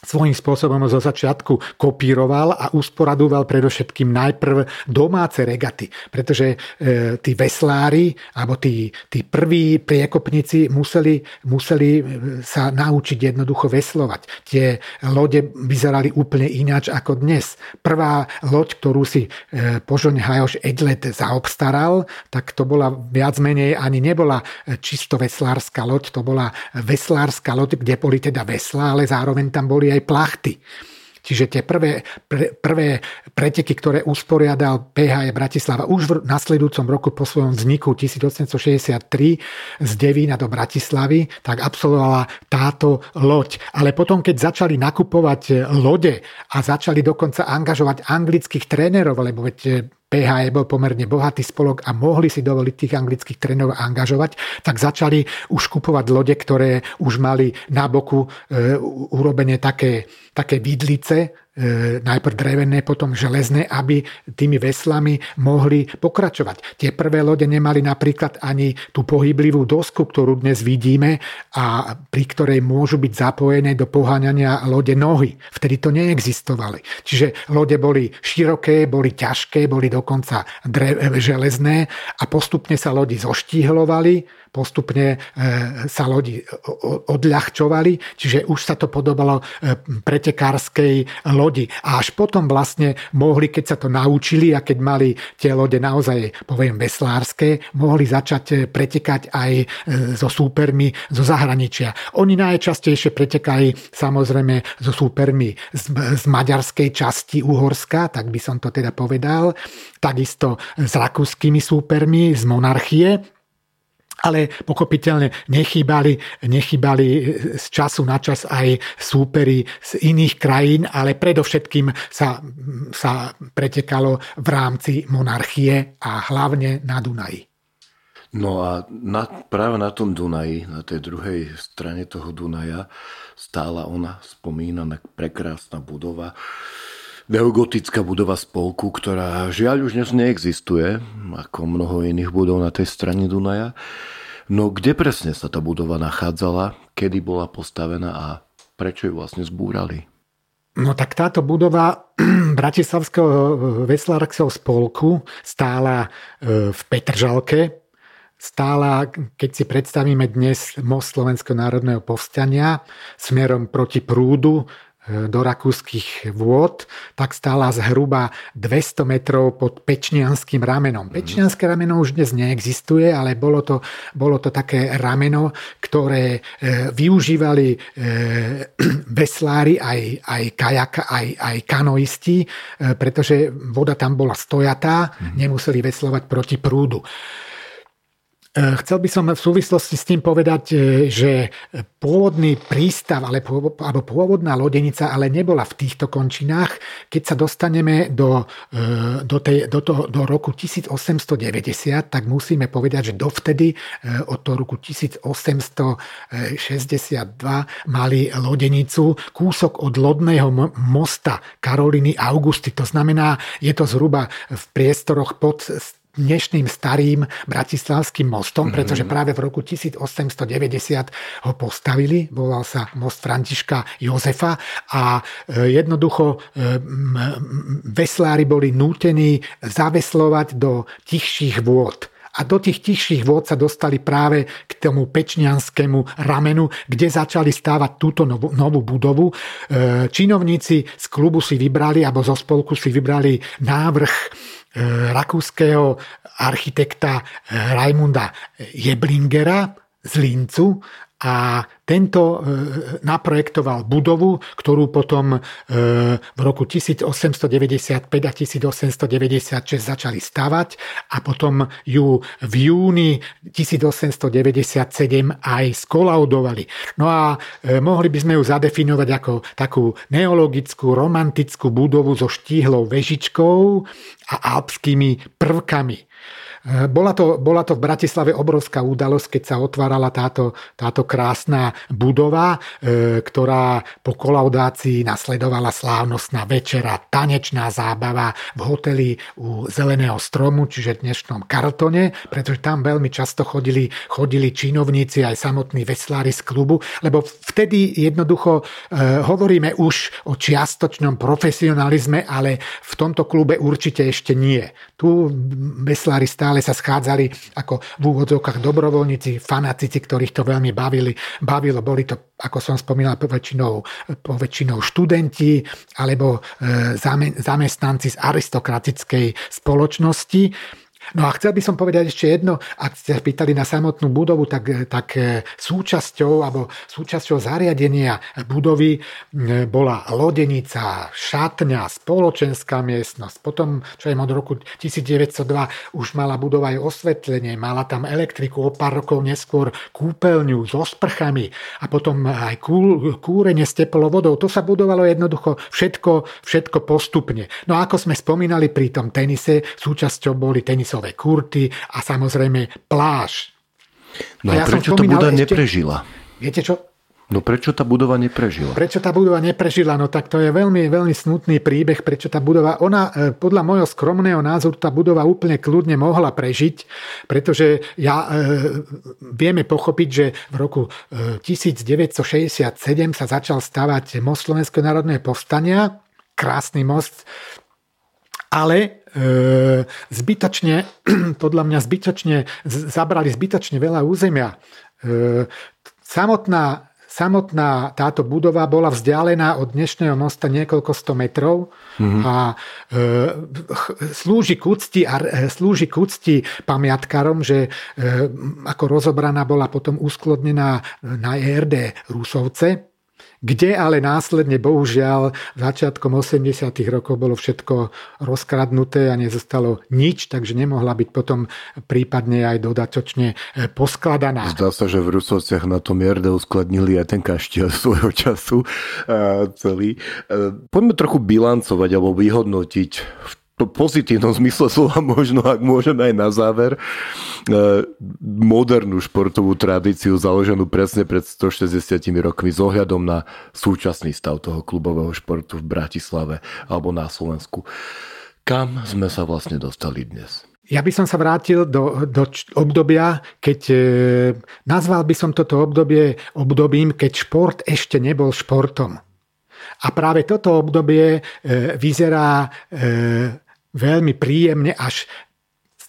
svojím spôsobom zo začiatku kopíroval a usporadoval predovšetkým najprv domáce regaty, pretože e, tí veslári alebo tí, tí prví priekopníci museli, museli e, sa naučiť jednoducho veslovať. Tie lode vyzerali úplne ináč ako dnes. Prvá loď, ktorú si e, Požoň Hajoš Edlet zaobstaral, tak to bola viac menej ani nebola čisto veslárska loď, to bola veslárska loď, kde boli teda vesla, ale zároveň tam boli aj plachty. Čiže tie prvé, pr- prvé preteky, ktoré usporiadal PHE Bratislava už v nasledujúcom roku po svojom vzniku 1863 z Devína do Bratislavy, tak absolvovala táto loď. Ale potom, keď začali nakupovať lode a začali dokonca angažovať anglických trénerov, lebo veď PHE bol pomerne bohatý spolok a mohli si dovoliť tých anglických trénerov angažovať, tak začali už kupovať lode, ktoré už mali na boku e, urobené také, také vidlice, najprv drevené, potom železné, aby tými veslami mohli pokračovať. Tie prvé lode nemali napríklad ani tú pohyblivú dosku, ktorú dnes vidíme a pri ktorej môžu byť zapojené do poháňania lode nohy. Vtedy to neexistovali. Čiže lode boli široké, boli ťažké, boli dokonca drev- železné a postupne sa lodi zoštíhlovali postupne e, sa lodi odľahčovali, čiže už sa to podobalo e, pretekárskej lodi. A až potom vlastne mohli, keď sa to naučili a keď mali tie lode naozaj, poviem, veslárske, mohli začať e, pretekať aj so súpermi zo zahraničia. Oni najčastejšie pretekali samozrejme so súpermi z, z maďarskej časti Uhorska, tak by som to teda povedal, takisto s rakúskymi súpermi z monarchie, ale pochopiteľne nechýbali, nechýbali z času na čas aj súpery z iných krajín, ale predovšetkým sa, sa pretekalo v rámci monarchie a hlavne na Dunaji. No a na, práve na tom Dunaji, na tej druhej strane toho Dunaja, stála ona spomínaná prekrásna budova, neogotická budova spolku, ktorá žiaľ už dnes neexistuje, ako mnoho iných budov na tej strane Dunaja. No kde presne sa tá budova nachádzala, kedy bola postavená a prečo ju vlastne zbúrali? No tak táto budova *clears throat* Bratislavského veslárskeho spolku stála e, v Petržalke, stála, keď si predstavíme dnes most Slovenského národného povstania smerom proti prúdu, do rakúskych vôd, tak stála zhruba 200 metrov pod Pečnianským ramenom. Mhm. Pečnianské rameno už dnes neexistuje, ale bolo to, bolo to také rameno, ktoré e, využívali e, *clears throat* veslári, aj, aj kajaka, aj, aj kanoisti, e, pretože voda tam bola stojatá, mhm. nemuseli veslovať proti prúdu. E, chcel by som v súvislosti s tým povedať, e, že pôvodný prístav alebo pôvodná lodenica ale nebola v týchto končinách. Keď sa dostaneme do, e, do, tej, do, toho, do roku 1890, tak musíme povedať, že dovtedy od toho roku 1862 mali lodenicu kúsok od lodného mosta Karoliny Augusty. To znamená, je to zhruba v priestoroch pod dnešným starým bratislavským mostom, mm-hmm. pretože práve v roku 1890 ho postavili, volal sa most Františka Jozefa a e, jednoducho e, veslári boli nútení zaveslovať do tichších vôd. A do tých tichších vôd sa dostali práve k tomu pečnianskému ramenu, kde začali stávať túto novú, novú budovu. E, činovníci z klubu si vybrali, alebo zo spolku si vybrali návrh rakúskeho architekta e, Raimunda Jeblingera z Lincu a tento e, naprojektoval budovu, ktorú potom v roku 1895 a 1896 začali stavať a potom ju v júni 1897 aj skolaudovali. No a mohli by sme ju zadefinovať ako takú neologickú, romantickú budovu so štíhlou vežičkou a alpskými prvkami. Bola to, bola to v Bratislave obrovská udalosť, keď sa otvárala táto, táto krásna budova, e, ktorá po kolaudácii nasledovala slávnostná večera, tanečná zábava v hoteli u Zeleného stromu, čiže dnešnom Kartone, pretože tam veľmi často chodili, chodili činovníci aj samotní veslári z klubu, lebo vtedy jednoducho e, hovoríme už o čiastočnom profesionalizme, ale v tomto klube určite ešte nie. Tu veslári stále stále sa schádzali ako v úvodzovkách dobrovoľníci, fanatici, ktorých to veľmi bavili. Bavilo, boli to, ako som spomínal, poväčšinou, poväčšinou študenti alebo e, zamestnanci z aristokratickej spoločnosti. No a chcel by som povedať ešte jedno, ak ste pýtali na samotnú budovu, tak, tak e, súčasťou alebo súčasťou zariadenia budovy bola lodenica, šatňa, spoločenská miestnosť. Potom, čo je od roku 1902, už mala budova aj osvetlenie, mala tam elektriku, o pár rokov neskôr kúpeľňu so sprchami a potom aj kú, kúrenie s teplou. To sa budovalo jednoducho všetko, všetko postupne. No a ako sme spomínali pri tom tenise, súčasťou boli tenisové tenisové kurty a samozrejme pláž. No a, ja prečo budova ešte, neprežila? Viete čo? No prečo tá budova neprežila? Prečo tá budova neprežila? No tak to je veľmi, veľmi smutný príbeh, prečo tá budova, ona e, podľa môjho skromného názoru tá budova úplne kľudne mohla prežiť, pretože ja e, vieme pochopiť, že v roku e, 1967 sa začal stavať most Slovenského národného povstania, krásny most, ale e, zbytočne, *clears throat* podľa mňa zbytočne, zabrali zbytočne veľa územia. E, samotná, samotná táto budova bola vzdialená od dnešného mosta niekoľko sto metrov mm-hmm. a e, slúži k úcti, a, e, slúži k úcti pamiatkárom, že e, ako rozobraná bola potom usklodnená na ERD Rusovce, kde ale následne, bohužiaľ, začiatkom 80. rokov bolo všetko rozkradnuté a nezostalo nič, takže nemohla byť potom prípadne aj dodatočne e, poskladaná. Zdá sa, že v Rusovciach na tom Jerde uskladnili aj ten kaštiel *laughs* svojho času celý. E, poďme trochu bilancovať alebo vyhodnotiť v pozitívnom zmysle slova možno, ak môžeme aj na záver, e, modernú športovú tradíciu založenú presne pred 160 rokmi s ohľadom na súčasný stav toho klubového športu v Bratislave alebo na Slovensku. Kam sme sa vlastne dostali dnes? Ja by som sa vrátil do, do obdobia, keď e, nazval by som toto obdobie obdobím, keď šport ešte nebol športom. A práve toto obdobie e, vyzerá veľmi príjemne až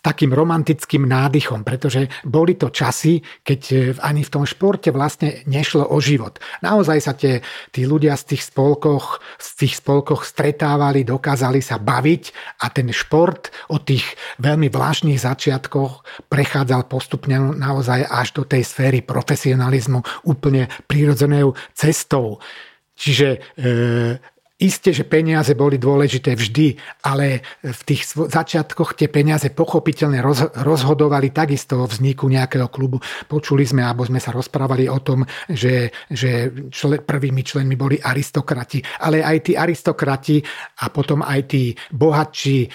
takým romantickým nádychom, pretože boli to časy, keď e, ani v tom športe vlastne nešlo o život. Naozaj sa tie, tí ľudia z tých spolkoch, z tých spolkoch stretávali, dokázali sa baviť a ten šport od tých veľmi vlážnych začiatkoch prechádzal postupne naozaj až do tej sféry profesionalizmu úplne prirodzenou cestou. Čiže e, Isté, že peniaze boli dôležité vždy, ale v tých začiatkoch tie peniaze pochopiteľne rozhodovali takisto o vzniku nejakého klubu. Počuli sme, alebo sme sa rozprávali o tom, že, že člen, prvými členmi boli aristokrati, ale aj tí aristokrati a potom aj tí bohatší e,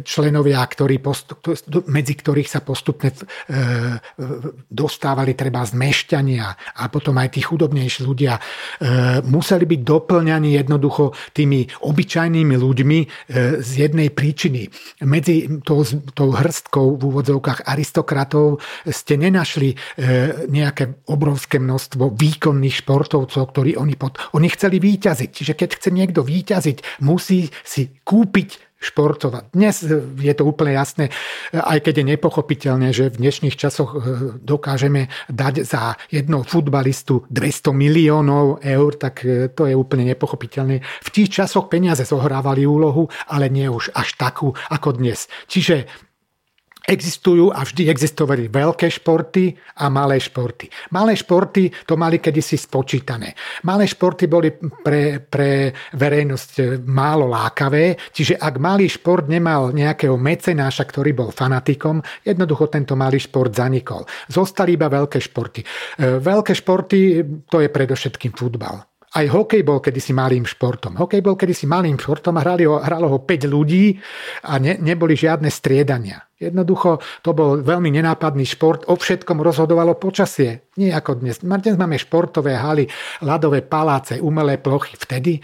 členovia, ktorí postup, medzi ktorých sa postupne e, dostávali treba z mešťania a potom aj tí chudobnejší ľudia e, museli byť doplňaní jednoducho tými obyčajnými ľuďmi e, z jednej príčiny. Medzi tou, tou hrstkou v úvodzovkách aristokratov ste nenašli e, nejaké obrovské množstvo výkonných športovcov, ktorí oni, pod, oni chceli výťaziť. Čiže keď chce niekto výťaziť, musí si kúpiť športovať. Dnes je to úplne jasné, aj keď je nepochopiteľné, že v dnešných časoch e, dokážeme dať za jedného futbalistu 200 miliónov eur, tak e, to je úplne nepochopiteľné. V tých časoch peniaze zohrávali úlohu, ale nie už až takú ako dnes. Čiže Existujú a vždy existovali veľké športy a malé športy. Malé športy to mali kedysi spočítané. Malé športy boli pre, pre verejnosť málo lákavé, čiže ak malý šport nemal nejakého mecenáša, ktorý bol fanatikom, jednoducho tento malý šport zanikol. Zostali iba veľké športy. E, veľké športy to je predovšetkým futbal. Aj hokej bol kedysi malým športom. Hokej bol kedysi malým športom a hrali ho, hralo ho 5 ľudí a ne, neboli žiadne striedania. Jednoducho to bol veľmi nenápadný šport, o všetkom rozhodovalo počasie. Nie ako dnes. Dnes máme športové haly, ľadové paláce, umelé plochy. Vtedy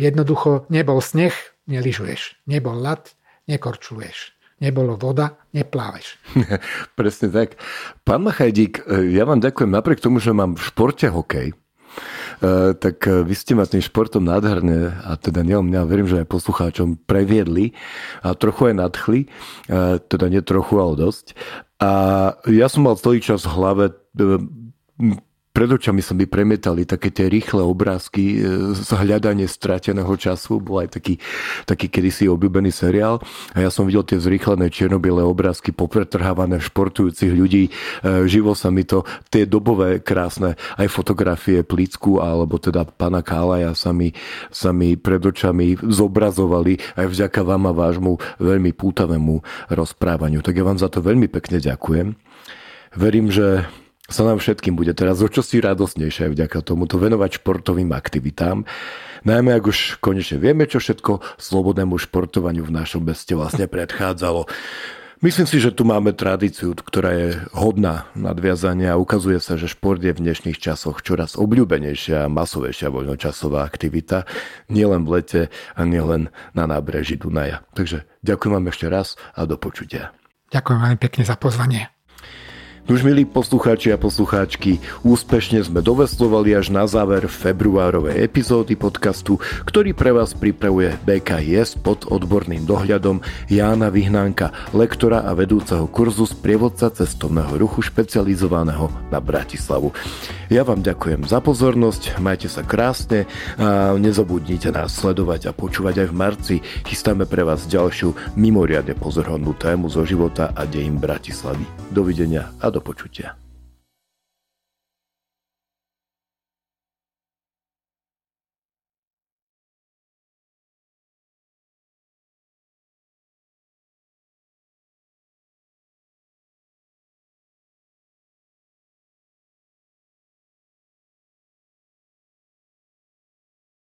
jednoducho nebol sneh, neližuješ. Nebol ľad, nekorčuluješ. Nebolo voda, nepláveš. *laughs* Presne tak. Pán Machajdík, ja vám ďakujem napriek tomu, že mám v športe hokej tak eh, vy ste ma tým športom nádherne, a teda nie mňa, verím, že aj poslucháčom previedli a trochu aj nadchli, eh, teda nie trochu, ale dosť. A ja som mal celý čas v hlave pred očami sa mi premietali také tie rýchle obrázky z hľadanie strateného času. Bol aj taký, taký kedysi obľúbený seriál. A ja som videl tie zrýchlené čiernobiele obrázky popretrhávané športujúcich ľudí. E, živo sa mi to, tie dobové krásne aj fotografie Plicku alebo teda pána Kálaja sa mi, sa mi pred očami zobrazovali aj vďaka vám a vášmu veľmi pútavému rozprávaniu. Tak ja vám za to veľmi pekne ďakujem. Verím, že sa nám všetkým bude teraz o čosi radosnejšie vďaka tomuto venovať športovým aktivitám. Najmä ak už konečne vieme, čo všetko slobodnému športovaniu v našom meste vlastne predchádzalo. Myslím si, že tu máme tradíciu, ktorá je hodná nadviazania a ukazuje sa, že šport je v dnešných časoch čoraz obľúbenejšia a masovejšia voľnočasová aktivita, nielen v lete a nielen na nábreží Dunaja. Takže ďakujem vám ešte raz a do počutia. Ďakujem veľmi pekne za pozvanie. Už milí poslucháči a poslucháčky, úspešne sme doveslovali až na záver februárovej epizódy podcastu, ktorý pre vás pripravuje BKIS pod odborným dohľadom Jána Vyhnánka, lektora a vedúceho kurzu z prievodca cestovného ruchu špecializovaného na Bratislavu. Ja vám ďakujem za pozornosť, majte sa krásne a nezabudnite nás sledovať a počúvať aj v marci. Chystáme pre vás ďalšiu mimoriadne pozorhodnú tému zo života a dejím Bratislavy. Dovidenia a do počutia.